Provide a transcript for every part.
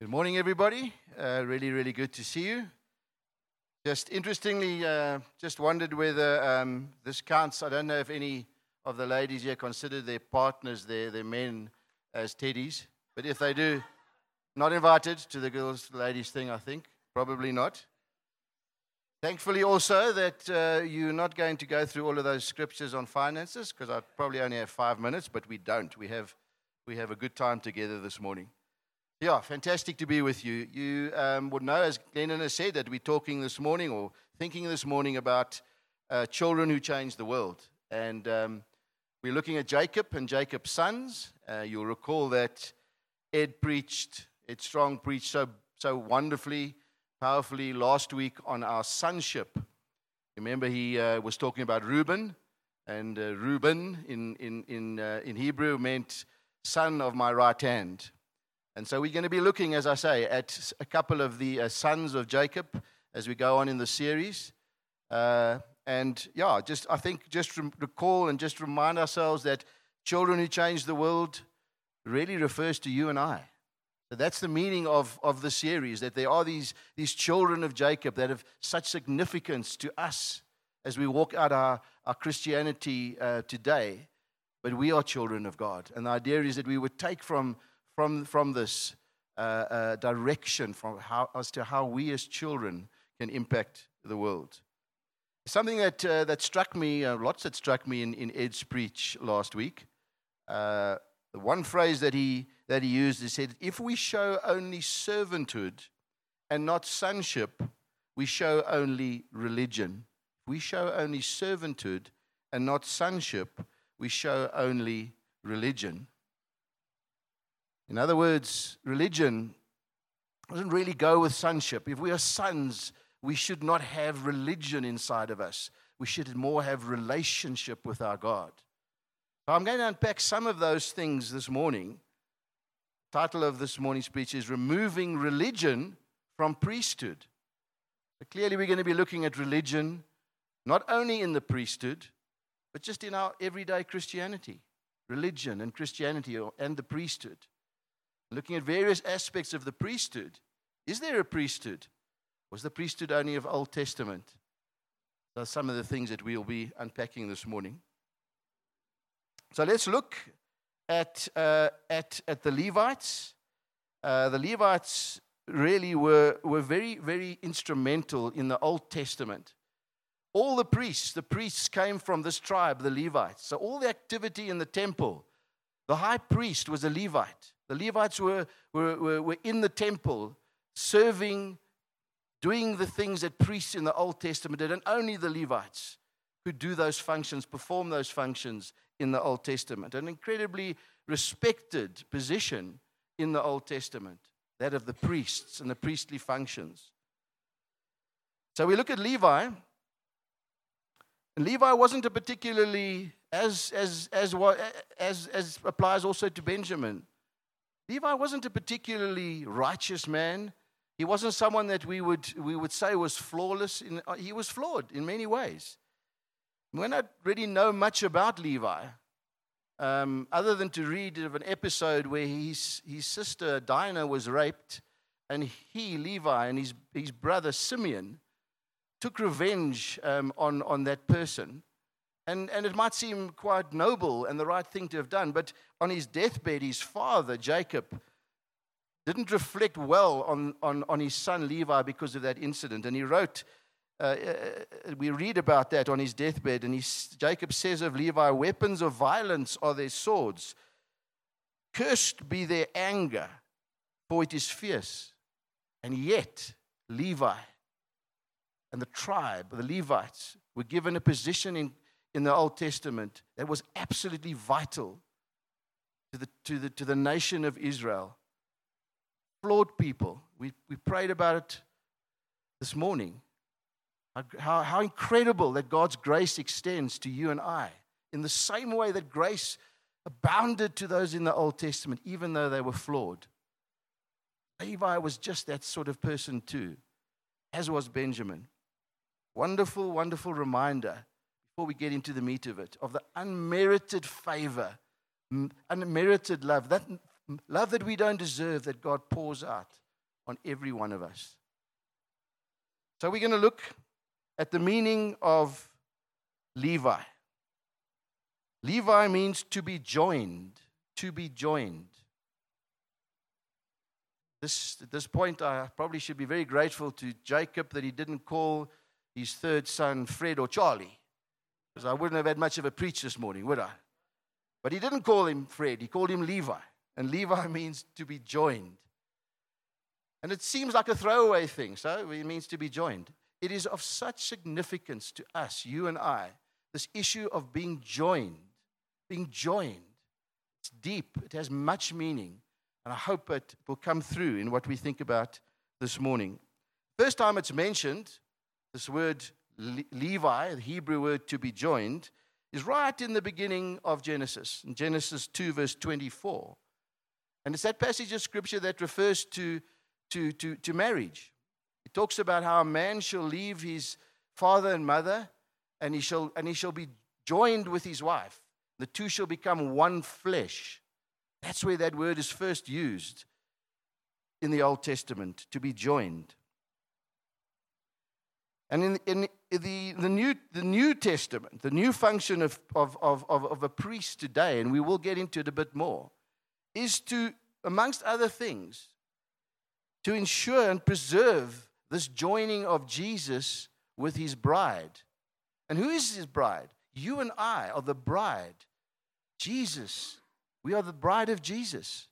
Good morning, everybody. Uh, really, really good to see you. Just interestingly, uh, just wondered whether um, this counts. I don't know if any of the ladies here consider their partners, their, their men, as teddies. But if they do, not invited to the girls, ladies thing, I think. Probably not. Thankfully, also, that uh, you're not going to go through all of those scriptures on finances, because I probably only have five minutes, but we don't. We have, we have a good time together this morning. Yeah, fantastic to be with you. You um, would know, as Glennon has said, that we're talking this morning or thinking this morning about uh, children who change the world. And um, we're looking at Jacob and Jacob's sons. Uh, you'll recall that Ed preached, Ed Strong preached so, so wonderfully, powerfully last week on our sonship. Remember, he uh, was talking about Reuben, and uh, Reuben in, in, in, uh, in Hebrew meant son of my right hand. And so we're going to be looking, as I say, at a couple of the uh, sons of Jacob as we go on in the series. Uh, and yeah, just I think just recall and just remind ourselves that children who change the world really refers to you and I. So that's the meaning of, of the series, that there are these, these children of Jacob that have such significance to us as we walk out our, our Christianity uh, today. But we are children of God. And the idea is that we would take from from, from this uh, uh, direction from how, as to how we as children can impact the world. Something that, uh, that struck me, uh, lots that struck me in, in Ed's preach last week. Uh, the one phrase that he, that he used, he said, If we show only servanthood and not sonship, we show only religion. If we show only servanthood and not sonship, we show only religion. In other words, religion doesn't really go with sonship. If we are sons, we should not have religion inside of us. We should more have relationship with our God. I'm going to unpack some of those things this morning. The title of this morning's speech is Removing Religion from Priesthood. Clearly, we're going to be looking at religion not only in the priesthood, but just in our everyday Christianity. Religion and Christianity and the priesthood looking at various aspects of the priesthood. Is there a priesthood? Was the priesthood only of Old Testament? Those are some of the things that we'll be unpacking this morning. So let's look at, uh, at, at the Levites. Uh, the Levites really were, were very, very instrumental in the Old Testament. All the priests, the priests came from this tribe, the Levites. So all the activity in the temple, the high priest was a Levite. The Levites were, were, were, were in the temple serving, doing the things that priests in the Old Testament did, and only the Levites could do those functions, perform those functions in the Old Testament. An incredibly respected position in the Old Testament, that of the priests and the priestly functions. So we look at Levi, and Levi wasn't a particularly, as, as, as, as, as applies also to Benjamin, Levi wasn't a particularly righteous man. He wasn't someone that we would, we would say was flawless. In, uh, he was flawed in many ways. We don't really know much about Levi, um, other than to read of an episode where his, his sister Dinah was raped, and he, Levi, and his, his brother Simeon took revenge um, on, on that person. And, and it might seem quite noble and the right thing to have done, but on his deathbed, his father, Jacob, didn't reflect well on, on, on his son Levi because of that incident. And he wrote, uh, uh, we read about that on his deathbed, and he, Jacob says of Levi, Weapons of violence are their swords. Cursed be their anger, for it is fierce. And yet, Levi and the tribe, the Levites, were given a position in in the Old Testament that was absolutely vital to the, to the, to the nation of Israel. Flawed people. We, we prayed about it this morning. How, how incredible that God's grace extends to you and I. In the same way that grace abounded to those in the Old Testament, even though they were flawed. Levi was just that sort of person too, as was Benjamin. Wonderful, wonderful reminder before we get into the meat of it, of the unmerited favor, unmerited love, that love that we don't deserve that God pours out on every one of us. So we're going to look at the meaning of Levi. Levi means to be joined, to be joined. This, at this point, I probably should be very grateful to Jacob that he didn't call his third son Fred or Charlie, because I wouldn't have had much of a preach this morning, would I? But he didn't call him Fred, he called him Levi. And Levi means to be joined. And it seems like a throwaway thing, so it means to be joined. It is of such significance to us, you and I, this issue of being joined. Being joined. It's deep, it has much meaning. And I hope it will come through in what we think about this morning. First time it's mentioned, this word Levi, the Hebrew word to be joined, is right in the beginning of Genesis, in Genesis 2, verse 24. And it's that passage of scripture that refers to, to, to, to marriage. It talks about how a man shall leave his father and mother, and he shall, and he shall be joined with his wife. The two shall become one flesh. That's where that word is first used in the Old Testament, to be joined. And in, in the, the, New, the New Testament, the new function of, of, of, of a priest today, and we will get into it a bit more, is to, amongst other things, to ensure and preserve this joining of Jesus with his bride. And who is his bride? You and I are the bride. Jesus. We are the bride of Jesus.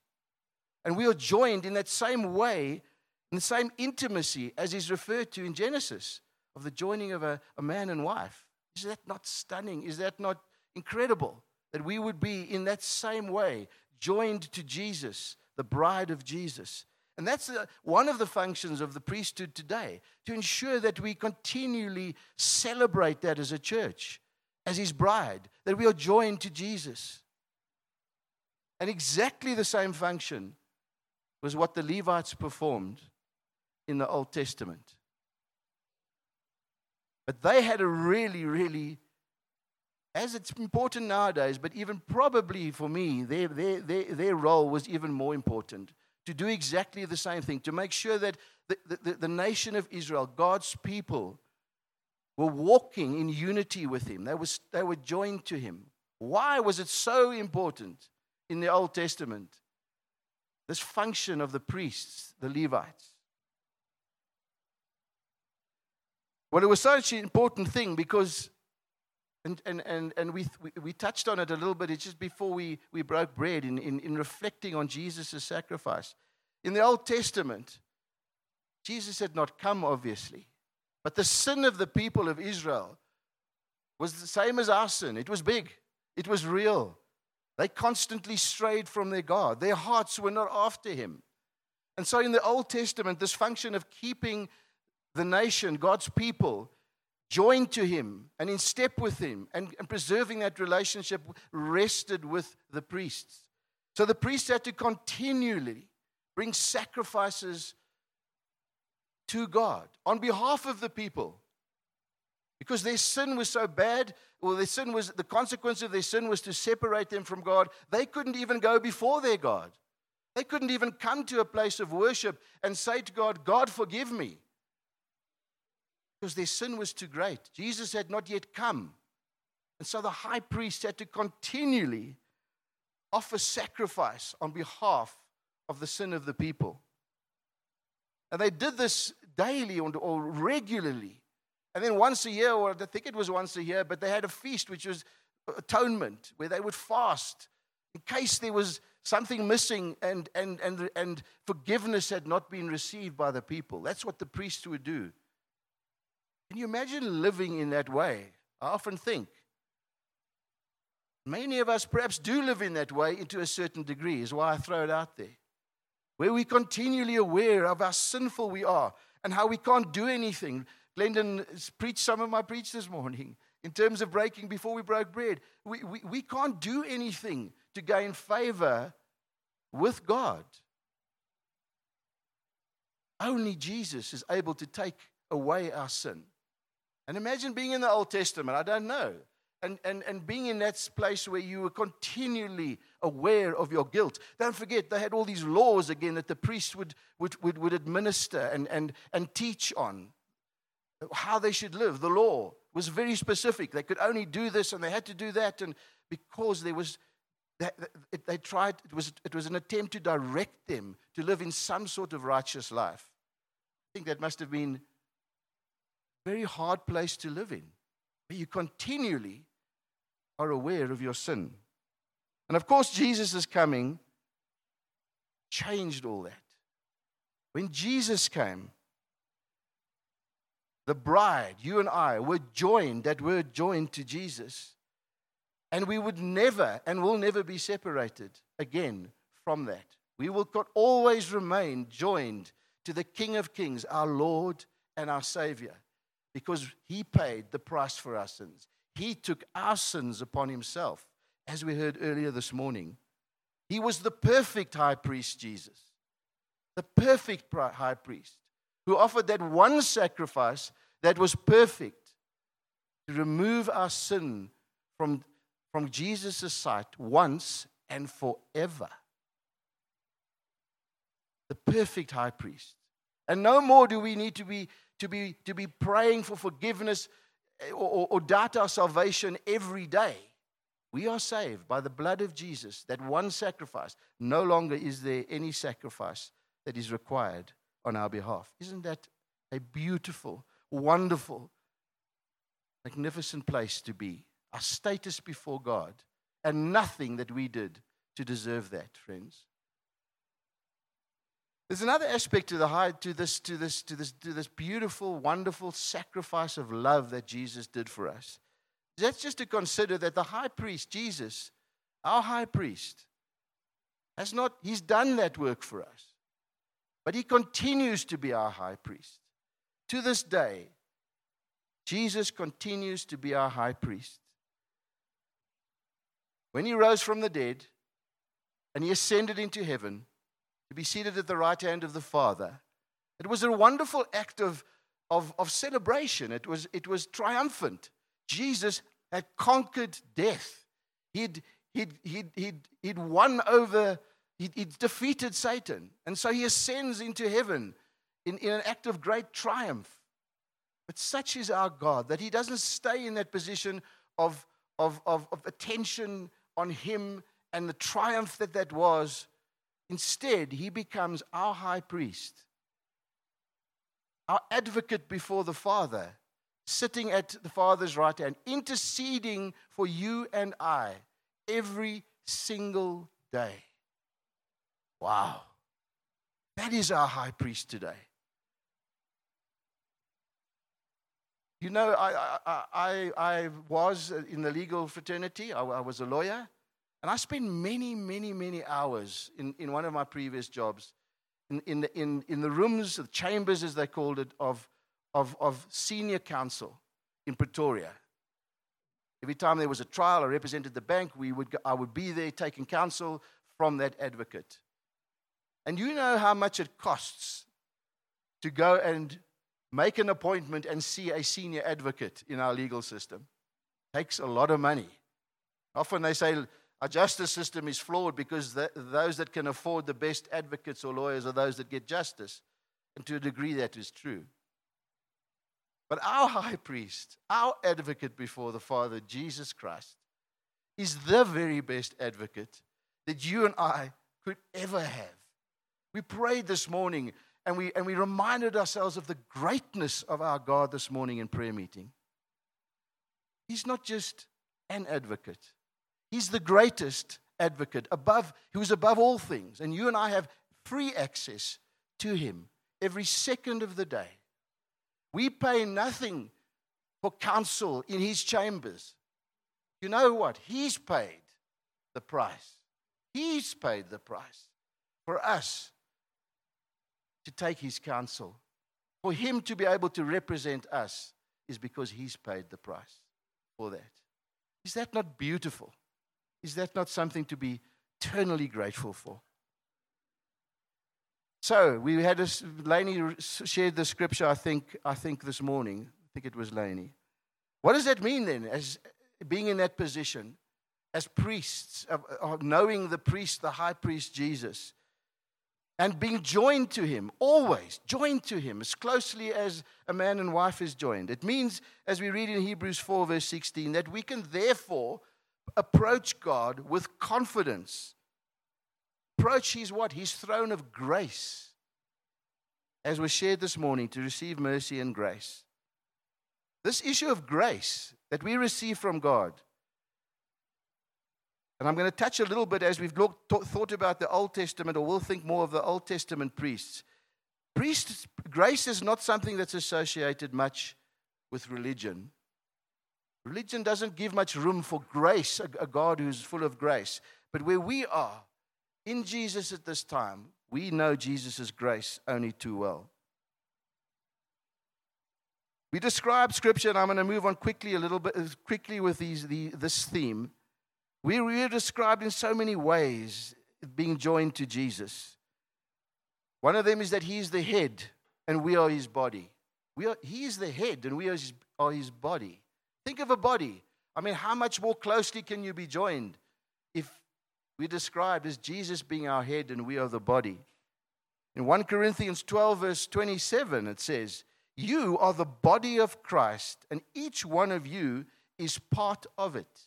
And we are joined in that same way, in the same intimacy as is referred to in Genesis of the joining of a, a man and wife. Is that not stunning? Is that not incredible? That we would be in that same way, joined to Jesus, the bride of Jesus. And that's uh, one of the functions of the priesthood today, to ensure that we continually celebrate that as a church, as his bride, that we are joined to Jesus. And exactly the same function was what the Levites performed in the Old Testament. But they had a really, really, as it's important nowadays, but even probably for me, their, their, their, their role was even more important to do exactly the same thing, to make sure that the, the, the nation of Israel, God's people, were walking in unity with Him. They, was, they were joined to Him. Why was it so important in the Old Testament? This function of the priests, the Levites. Well, it was such an important thing because, and, and, and, and we, we, touched on it a little bit it's just before we, we broke bread in, in, in reflecting on Jesus' sacrifice. In the Old Testament, Jesus had not come, obviously, but the sin of the people of Israel was the same as our sin. It was big, it was real. They constantly strayed from their God, their hearts were not after Him. And so in the Old Testament, this function of keeping the nation, God's people, joined to him and in step with him and, and, preserving that relationship rested with the priests. So the priests had to continually bring sacrifices to God on behalf of the people. Because their sin was so bad, or their sin was the consequence of their sin was to separate them from God. They couldn't even go before their God. They couldn't even come to a place of worship and say to God, God, forgive me because their sin was too great. Jesus had not yet come. And so the high priest had to continually offer sacrifice on behalf of the sin of the people. And they did this daily or regularly. And then once a year, or I think it was once a year, but they had a feast which was atonement, where they would fast in case there was something missing and, and, and, and forgiveness had not been received by the people. That's what the priests would do. Can you imagine living in that way? I often think. Many of us perhaps do live in that way into a certain degree, is why I throw it out there. Where we're continually aware of how sinful we are and how we can't do anything. Glendon preached some of my preach this morning in terms of breaking before we broke bread. We, we, we can't do anything to gain favor with God. Only Jesus is able to take away our sin. And imagine being in the Old Testament, I don't know, and, and, and being in that place where you were continually aware of your guilt. Don't forget, they had all these laws again that the priests would, would, would, would administer and, and, and teach on how they should live. The law was very specific. They could only do this and they had to do that. And because there was, they, they tried, it was, it was an attempt to direct them to live in some sort of righteous life. I think that must have been very hard place to live in, But you continually are aware of your sin. And of course, Jesus is coming, changed all that. When Jesus came, the bride, you and I, were joined, that word joined to Jesus. And we would never and will never be separated again from that. We will always remain joined to the King of Kings, our Lord and our Savior, because He paid the price for our sins. He took our sins upon Himself, as we heard earlier this morning. He was the perfect high priest, Jesus, the perfect high priest who offered that one sacrifice that was perfect to remove our sin from, from Jesus' sight once and forever. The perfect high priest. And no more do we need to be, to be, to be praying for forgiveness eh, or, or, or doubt our salvation every day. We are saved by the blood of Jesus, that one sacrifice. No longer is there any sacrifice that is required on our behalf. Isn't that a beautiful, wonderful, magnificent place to be? Our status before God, and nothing that we did to deserve that, friends. There's another aspect to the high, to this, to this, to this, to this beautiful, wonderful sacrifice of love that Jesus did for us. That's just to consider that the high priest, Jesus, our high priest, has not, he's done that work for us. But he continues to be our high priest. To this day, Jesus continues to be our high priest. When he rose from the dead and he ascended into heaven to be seated at the right hand of the Father, it was a wonderful act of, of, of celebration. It was, it was triumphant. Jesus had conquered death, he'd, he'd, he'd, he'd, he'd won over he, he defeated Satan. And so he ascends into heaven in, in an act of great triumph. But such is our God that he doesn't stay in that position of, of, of, of attention on him and the triumph that that was. Instead, he becomes our high priest, our advocate before the Father, sitting at the Father's right hand, interceding for you and I every single day. Wow. That is our high priest today. You know, I, I, I, I was in the legal fraternity, I, I, was a lawyer, and I spent many, many, many hours in, in one of my previous jobs in, in, the, in, in the rooms, the chambers as they called it, of, of, of senior counsel in Pretoria. Every time there was a trial, I represented the bank, we would I would be there taking counsel from that advocate. And you know how much it costs to go and make an appointment and see a senior advocate in our legal system. It takes a lot of money. Often they say our justice system is flawed because the, those that can afford the best advocates or lawyers are those that get justice. And to a degree, that is true. But our high priest, our advocate before the Father, Jesus Christ, is the very best advocate that you and I could ever have. We prayed this morning and we, and we reminded ourselves of the greatness of our God this morning in prayer meeting. He's not just an advocate, He's the greatest advocate, above, who is above all things. And you and I have free access to Him every second of the day. We pay nothing for counsel in His chambers. You know what? He's paid the price. He's paid the price for us to take his counsel. For him to be able to represent us is because he's paid the price for that. Is that not beautiful? Is that not something to be eternally grateful for? So we had a, Laney shared the scripture. I think I think this morning. I think it was Laney. What does that mean then, as being in that position, as priests, of, of knowing the priest, the high priest Jesus, and being joined to him, always joined to him as closely as a man and wife is joined. It means, as we read in Hebrews 4, verse 16, that we can therefore approach God with confidence. Approach his what? His throne of grace, as was shared this morning, to receive mercy and grace. This issue of grace that we receive from God and I'm going to touch a little bit as we've looked, thought about the Old Testament, or we'll think more of the Old Testament priests. Priests, grace is not something that's associated much with religion. Religion doesn't give much room for grace, a, God who's full of grace. But where we are, in Jesus at this time, we know Jesus' grace only too well. We describe Scripture, and I'm going to move on quickly a little bit, uh, quickly with these, the, this theme. We are described in so many ways being joined to Jesus. One of them is that He is the head and we are His body. We are, he is the head and we are his, are his body. Think of a body. I mean, how much more closely can you be joined if we're described as Jesus being our head and we are the body? In 1 Corinthians 12, verse 27, it says, You are the body of Christ, and each one of you is part of it.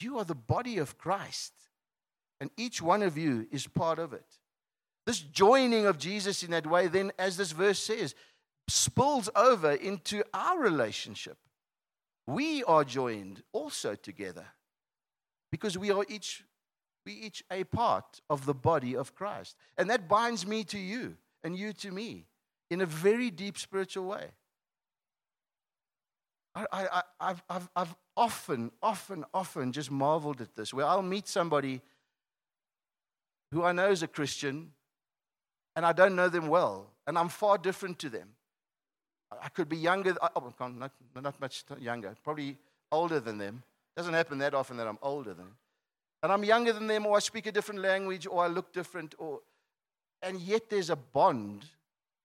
You are the body of Christ, and each one of you is part of it. This joining of Jesus in that way, then, as this verse says, spills over into our relationship. We are joined also together because we are each we each a part of the body of Christ. And that binds me to you and you to me in a very deep spiritual way. I, I've, I've, I've often, often, often just marveled at this, where I'll meet somebody who I know is a Christian and I don't know them well, and I'm far different to them. I could be younger, oh, not, not much younger, probably older than them. Doesn't happen that often that I'm older than them. And I'm younger than them, or I speak a different language, or I look different, or and yet there's a bond,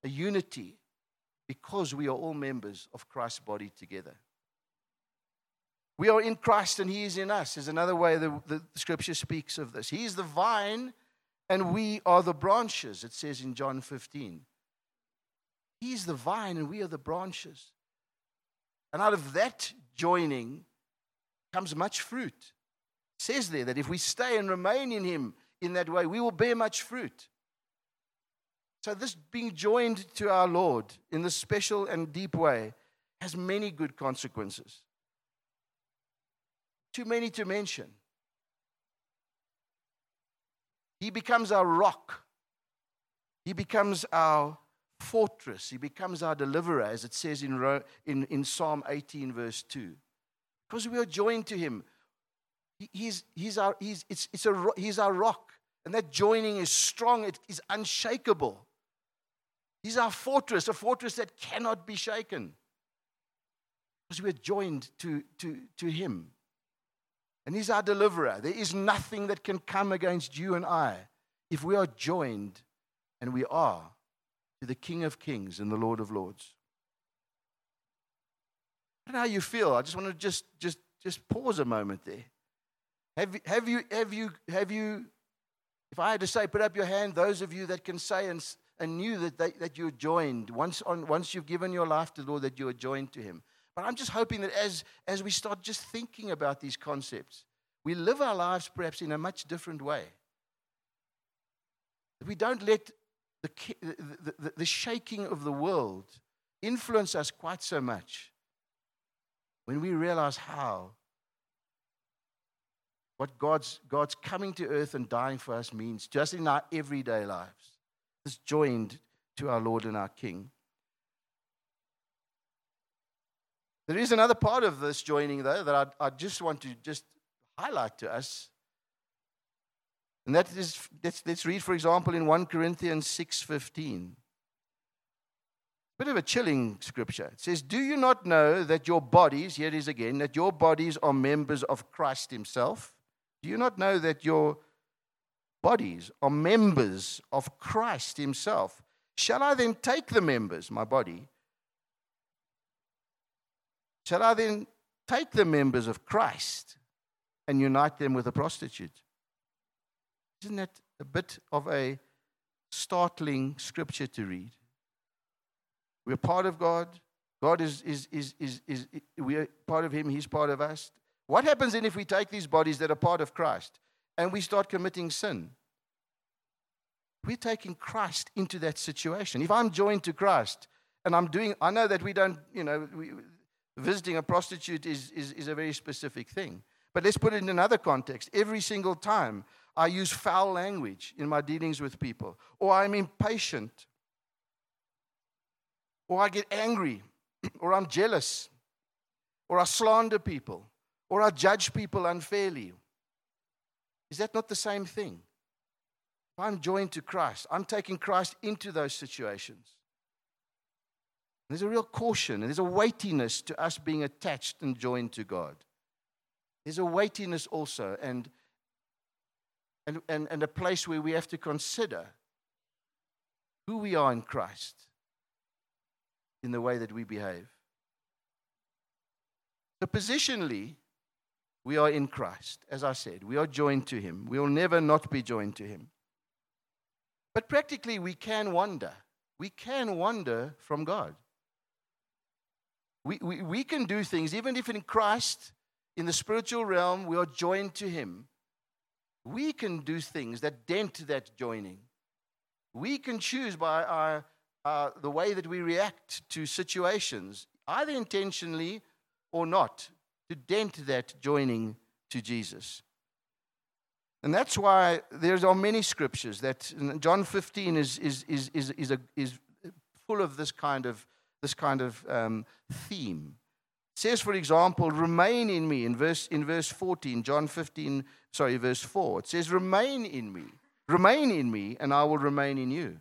a unity, because we are all members of Christ's body together. We are in Christ and He is in us, is another way the, the scripture speaks of this. He is the vine and we are the branches, it says in John 15. He's the vine and we are the branches. And out of that joining comes much fruit. It says there that if we stay and remain in Him in that way, we will bear much fruit. So, this being joined to our Lord in this special and deep way has many good consequences. Too many to mention. He becomes our rock. He becomes our fortress. He becomes our deliverer, as it says in, in, in Psalm 18, verse 2. Because we are joined to him. he's, he's, our, he's, it's, it's a, he's our rock. And that joining is strong, it is unshakable. He's our fortress, a fortress that cannot be shaken. Because we're joined to, to, to him. And He's our deliverer. There is nothing that can come against you and I if we are joined, and we are, to the King of Kings and the Lord of Lords. I don't know how you feel. I just want to just, just, just pause a moment there. Have, you have, you, have, you, have you, if I had to say, put up your hand, those of you that can say and, and knew that, they, that you're joined, once, on, once you've given your life to the Lord, that you are joined to Him. But I'm just hoping that as, as we start just thinking about these concepts, we live our lives perhaps in a much different way. We don't let the, the, the, shaking of the world influence us quite so much when we realize how what God's, God's coming to earth and dying for us means just in our everyday lives. Is joined to our Lord and our King. There is another part of this joining, though, that I, I just want to just highlight to us. And that is, let's, let's read, for example, in 1 Corinthians 6.15. Bit of a chilling scripture. It says, Do you not know that your bodies, here it is again, that your bodies are members of Christ Himself? Do you not know that your bodies are members of Christ Himself? Shall I then take the members, my body, Shall I then take the members of Christ and unite them with a prostitute. Isn't that a bit of a startling scripture to read? We're part of God. God is, is, is, is, is, we are part of Him, He's part of us. What happens then if we take these bodies that are part of Christ and we start committing sin? We're taking Christ into that situation. If I'm joined to Christ and I'm doing, I know that we don't, you know, we, visiting a prostitute is, is, is a very specific thing. But let's put it in another context. Every single time I use foul language in my dealings with people, or I'm impatient, or I get angry, or I'm jealous, or I slander people, or I judge people unfairly. Is that not the same thing? If I'm joined to Christ, I'm taking Christ into those situations. There's a real caution and there's a weightiness to us being attached and joined to God. There's a weightiness also and, and, and, and a place where we have to consider who we are in Christ in the way that we behave. So, positionally, we are in Christ. As I said, we are joined to Him. We will never not be joined to Him. But practically, we can wander. We can wander from God. We, we, we can do things, even if in Christ, in the spiritual realm, we are joined to Him. We can do things that dent that joining. We can choose by our, uh, the way that we react to situations, either intentionally or not, to dent that joining to Jesus. And that's why there are many scriptures that John 15 is, is, is, is, is, a, is full of this kind of, this kind of um, theme. Says, for example, remain in me in verse, in verse 14, John 15, sorry, verse 4. It says, remain in me. Remain in me, and I will remain in you.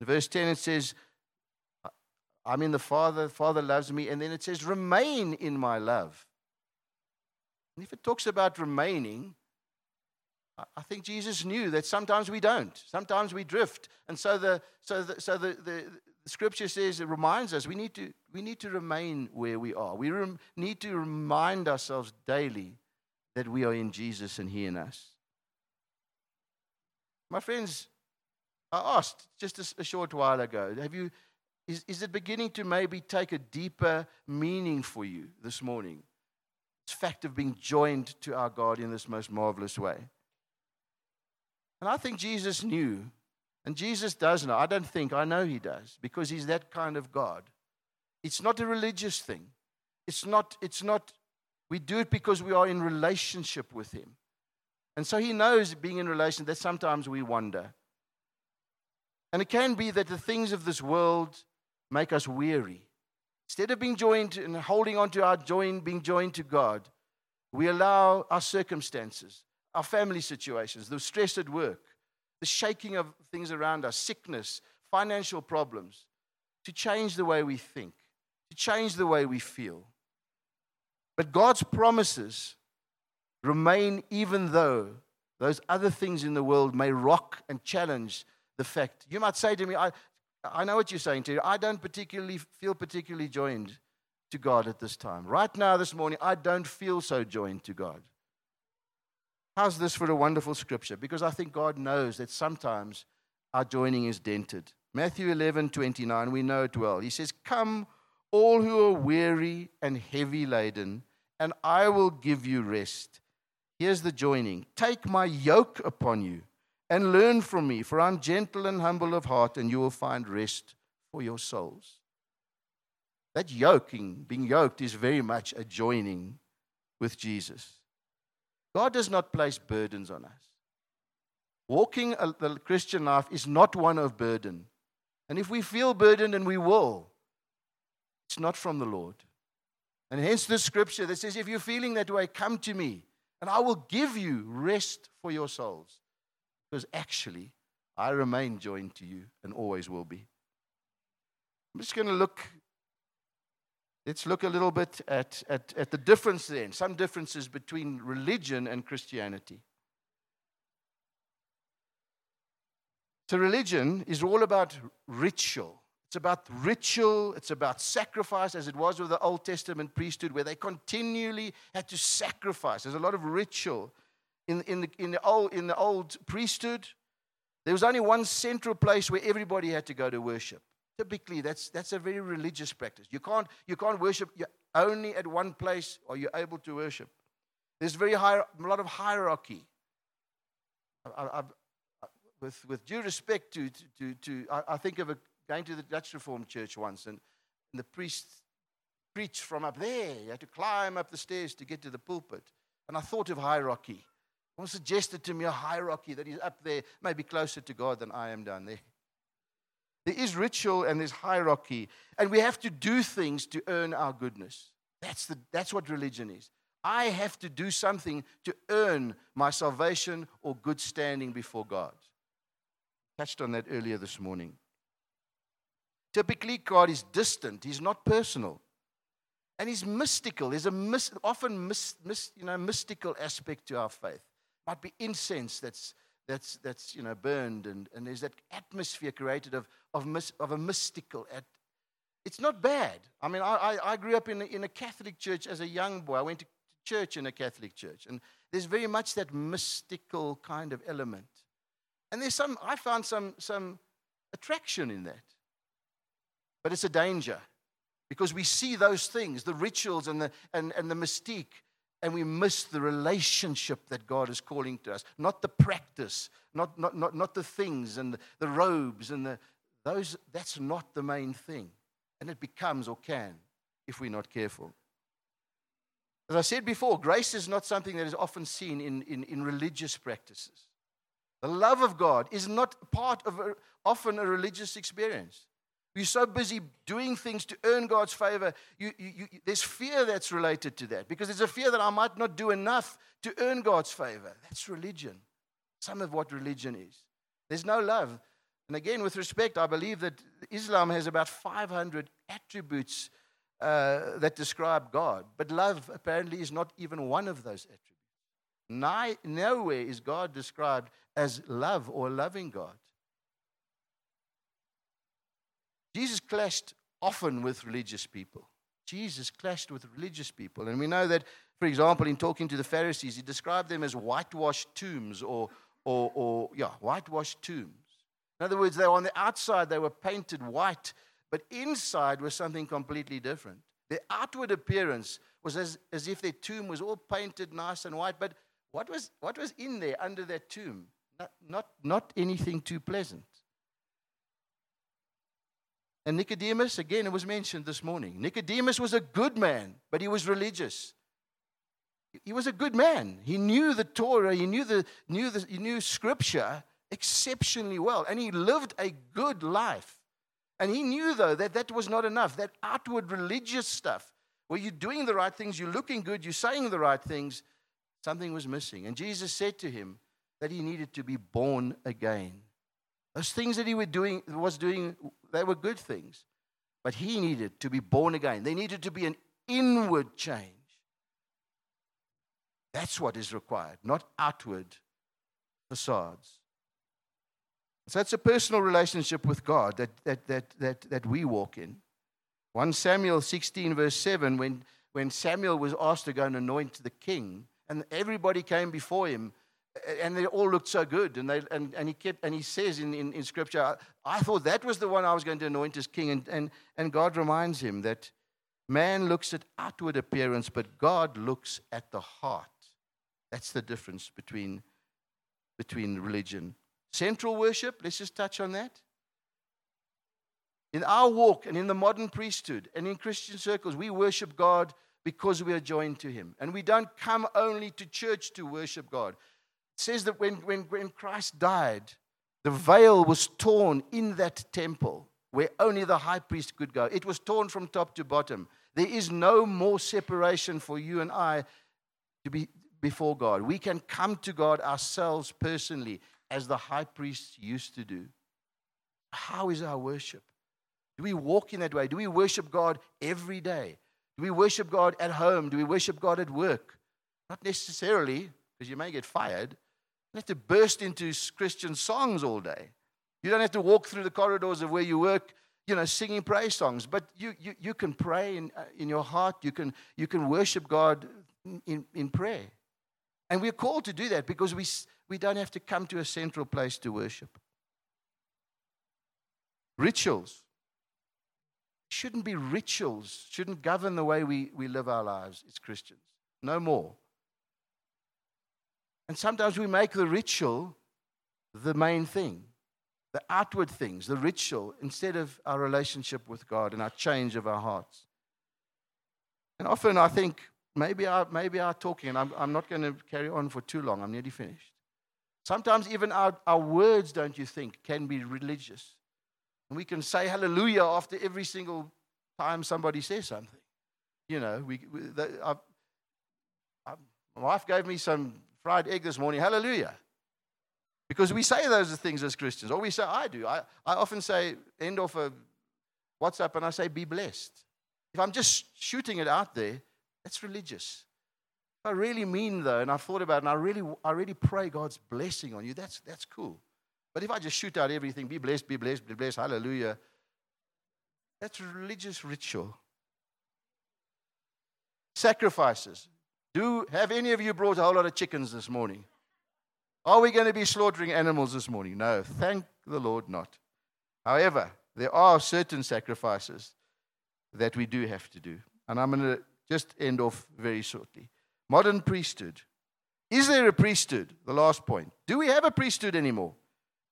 In verse 10, it says, I'm in the Father, the Father loves me. And then it says, remain in my love. And if it talks about remaining, I think Jesus knew that sometimes we don't. Sometimes we drift. And so the, so the, so the, the, the scripture says, it reminds us we need to, we need to remain where we are. We rem, need to remind ourselves daily that we are in Jesus and He in us. My friends, I asked just a, a short while ago, have you, is, is it beginning to maybe take a deeper meaning for you this morning? This fact of being joined to our God in this most marvelous way. And I think Jesus knew, and Jesus does know. I don't think, I know he does, because he's that kind of God. It's not a religious thing. It's not, it's not, we do it because we are in relationship with him. And so he knows being in relation that sometimes we wonder. And it can be that the things of this world make us weary. Instead of being joined and holding on to our join, being joined to God, we allow our circumstances, our family situations, the stress at work, the shaking of things around us, sickness, financial problems, to change the way we think, to change the way we feel. But God's promises remain even though those other things in the world may rock and challenge the fact. You might say to me, I, I know what you're saying, to you. I don't particularly feel particularly joined to God at this time. Right now, this morning, I don't feel so joined to God. How's this for a wonderful scripture? Because I think God knows that sometimes our joining is dented. Matthew 11, 29, we know it well. He says, Come, all who are weary and heavy laden, and I will give you rest. Here's the joining Take my yoke upon you and learn from me, for I'm gentle and humble of heart, and you will find rest for your souls. That yoking, being yoked, is very much a joining with Jesus. God does not place burdens on us. Walking the Christian life is not one of burden. And if we feel burdened, and we will, it's not from the Lord. And hence the scripture that says, If you're feeling that way, come to me, and I will give you rest for your souls. Because actually, I remain joined to you and always will be. I'm just going to look Let's look a little bit at, at, at the difference then, some differences between religion and Christianity. So, religion is all about ritual, It's about ritual, it's about sacrifice, as it was with the Old Testament priesthood, where they continually had to sacrifice. There's a lot of ritual. In, in, the, in, the old, in the old priesthood, there was only one central place where everybody had to go to worship. Typically, that's, that's a very religious practice. You can't, you can't worship only at one place or you're able to worship. There's very high, a lot of hierarchy. I, I, with, with due respect to, to, to, to I, I, think of a, going to the Dutch Reformed Church once, and, and the priest preached from up there. You had to climb up the stairs to get to the pulpit. And I thought of hierarchy. Someone suggested to me a hierarchy that he's up there, maybe closer to God than I am down there. There is ritual and there's hierarchy, and we have to do things to earn our goodness. That's, the, that's what religion is. I have to do something to earn my salvation or good standing before God. Touched on that earlier this morning. Typically, God is distant, He's not personal. And He's mystical. There's a mis- often mis- mis- you know, mystical aspect to our faith. It might be incense that's, that's, that's you know, burned, and, and there's that atmosphere created of, of, mis- of a mystical at- it's not bad. I mean, I, I, I grew up in a, in a Catholic church as a young boy. I went to church in a Catholic church. And there's very much that mystical kind of element. And there's some, I found some, some attraction in that. But it's a danger because we see those things, the rituals and the, and, and the mystique, and we miss the relationship that God is calling to us, not the practice, not, not, not, not the things and the, robes and the, those, that's not the main thing. And it becomes or can if we're not careful. As I said before, grace is not something that is often seen in, in, in religious practices. The love of God is not part of a, often a religious experience. You're so busy doing things to earn God's favor. You, you, you, there's fear that's related to that because there's a fear that I might not do enough to earn God's favor. That's religion. Some of what religion is. There's no love. And again, with respect, I believe that Islam has about 500 attributes uh, that describe God. But love apparently is not even one of those attributes. nowhere is God described as love or loving God. Jesus clashed often with religious people. Jesus clashed with religious people. And we know that, for example, in talking to the Pharisees, he described them as whitewashed tombs or, or, or yeah, whitewashed tombs. In other words, they were on the outside, they were painted white but inside was something completely different. Their outward appearance was as, as if their tomb was all painted nice and white, but what was, what was in there under that tomb? Not, not, not anything too pleasant. And Nicodemus, again, it was mentioned this morning. Nicodemus was a good man, but he was religious. He was a good man. He knew the Torah, he knew, the, knew, the, he knew Scripture exceptionally well, and he lived a good life. And he knew, though, that that was not enough. That outward religious stuff, where you're doing the right things, you're looking good, you're saying the right things, something was missing. And Jesus said to him that he needed to be born again. Those things that he was doing, was doing, they were good things. But he needed to be born again. They needed to be an inward change. That's what is required, not outward facades. So it's a personal relationship with God that, that, that, that, that we walk in. 1 Samuel 16, verse 7, when, when Samuel was asked to go and anoint the king, and everybody came before him, and they all looked so good. And, they, and, and, he, kept, and he says in, in, in Scripture, I thought that was the one I was going to anoint as king. And, and, and God reminds him that man looks at outward appearance, but God looks at the heart. That's the difference between, between religion Central worship, let's just touch on that. In our walk and in the modern priesthood and in Christian circles, we worship God because we are joined to Him. And we don't come only to church to worship God. It says that when, when, when Christ died, the veil was torn in that temple where only the high priest could go. It was torn from top to bottom. There is no more separation for you and I to be before God. We can come to God ourselves personally as the high priests used to do. How is our worship? Do we walk in that way? Do we worship God every day? Do we worship God at home? Do we worship God at work? Not necessarily, because you may get fired. You have to burst into Christian songs all day. You don't have to walk through the corridors of where you work you know, singing praise songs, but you, you, you can pray in, uh, in your heart. You can, you can worship God in, in prayer. And we're called to do that because we, we don't have to come to a central place to worship. Rituals shouldn't be rituals, shouldn't govern the way we, we live our lives as Christians. No more. And sometimes we make the ritual the main thing, the outward things, the ritual, instead of our relationship with God and our change of our hearts. And often I think maybe I, maybe our talking, and I'm, I'm not going to carry on for too long, I'm nearly finished. Sometimes even our, our words, don't you think, can be religious. And we can say hallelujah after every single time somebody says something. You know, we, we the, I, I, my wife gave me some fried egg this morning. Hallelujah. Because we say those are things as Christians, or we say, I do. I, I often say, end off a WhatsApp and I say, be blessed. If I'm just shooting it out there, that's religious. I really mean though, and I've thought about it, and I really, I really pray God's blessing on you, that's, that's cool. But if I just shoot out everything, be blessed, be blessed, be blessed, hallelujah, that's religious ritual. Sacrifices. Do have any of you brought a whole lot of chickens this morning? Are we going to be slaughtering animals this morning? No, thank the Lord not. However, there are certain sacrifices that we do have to do. And I'm going to just end off very shortly. Modern priesthood. Is there a priesthood? The last point. Do we have a priesthood anymore?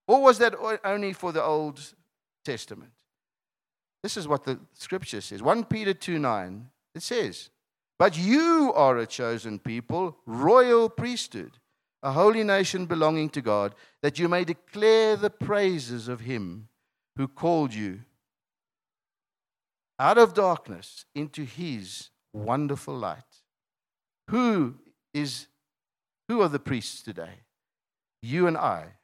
Or was that only for the Old Testament? This is what the scripture says 1 Peter 2 9. It says, But you are a chosen people, royal priesthood, a holy nation belonging to God, that you may declare the praises of him who called you out of darkness into his wonderful light. Who is who are the priests today? You and I.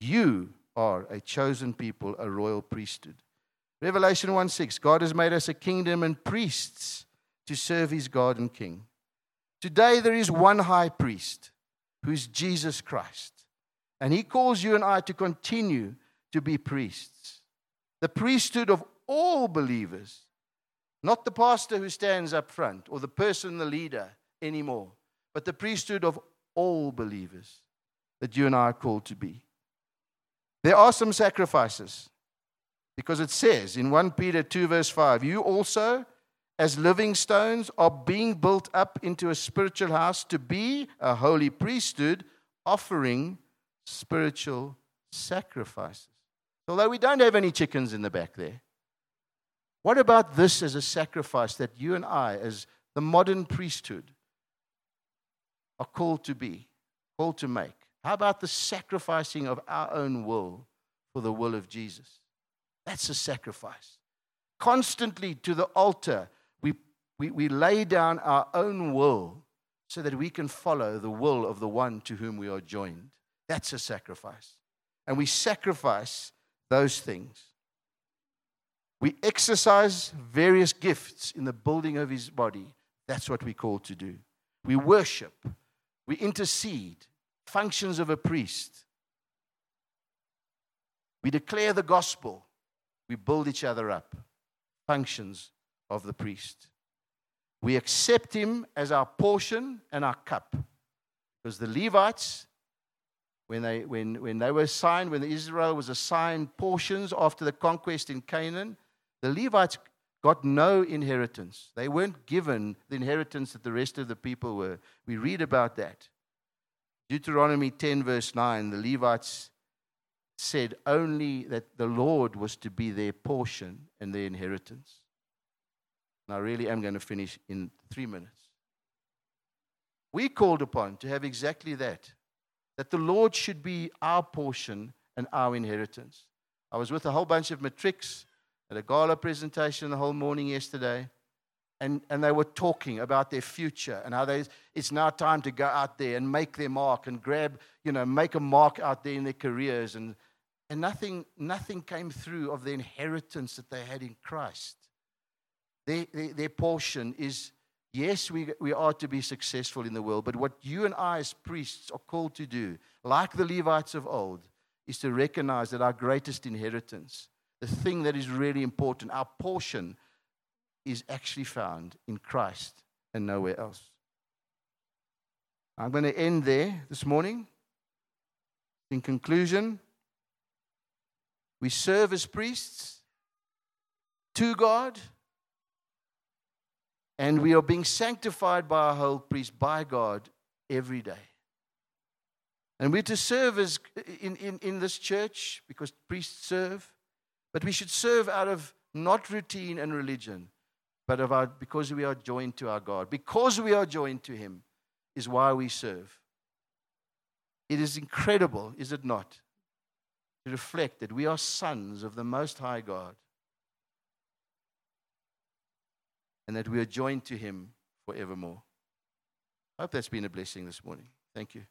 You are a chosen people, a royal priesthood. Revelation 1 6 God has made us a kingdom and priests to serve his God and King. Today there is one high priest who's Jesus Christ. And he calls you and I to continue to be priests. The priesthood of all believers, not the pastor who stands up front or the person, the leader anymore, but the priesthood of all believers that you and I are called to be. There are some sacrifices because it says in 1 Peter 2, verse 5, you also, as living stones, are being built up into a spiritual house to be a holy priesthood, offering spiritual sacrifices. Although we don't have any chickens in the back there, what about this as a sacrifice that you and I, as the modern priesthood, are called to be, called to make? How about the sacrificing of our own will for the will of Jesus? That's a sacrifice. Constantly to the altar, we, we, lay down our own will so that we can follow the will of the one to whom we are joined. That's a sacrifice. And we sacrifice those things. We exercise various gifts in the building of his body. That's what we're called to do. We worship, we intercede, functions of a priest. We declare the gospel, we build each other up. Functions of the priest. We accept him as our portion and our cup. Because the Levites, when they, when, when they were assigned, when Israel was assigned portions after the conquest in Canaan, the Levites got no inheritance. They weren't given the inheritance that the rest of the people were. We read about that. Deuteronomy 10, verse 9, the Levites said only that the Lord was to be their portion and their inheritance. And I really am going to finish in three minutes. We called upon to have exactly that that the Lord should be our portion and our inheritance. I was with a whole bunch of matrics at a gala presentation the whole morning yesterday and, and they were talking about their future and how they, it's now time to go out there and make their mark and grab, you know, make a mark out there in their careers. And, and nothing, nothing came through of the inheritance that they had in Christ. Their, their, their portion is yes, we, we are to be successful in the world, but what you and I as priests are called to do, like the Levites of old, is to recognize that our greatest inheritance, the thing that is really important, our portion, is actually found in Christ and nowhere else. I'm going to end there this morning. In conclusion, we serve as priests to God, and we are being sanctified by our whole priest, by God, every day. And we're to serve as in, in, in this church because priests serve, but we should serve out of not routine and religion, but of our, because we are joined to our God. Because we are joined to Him is why we serve. It is incredible, is it not, to reflect that we are sons of the Most High God and that we are joined to Him forevermore. I hope that's been a blessing this morning. Thank you.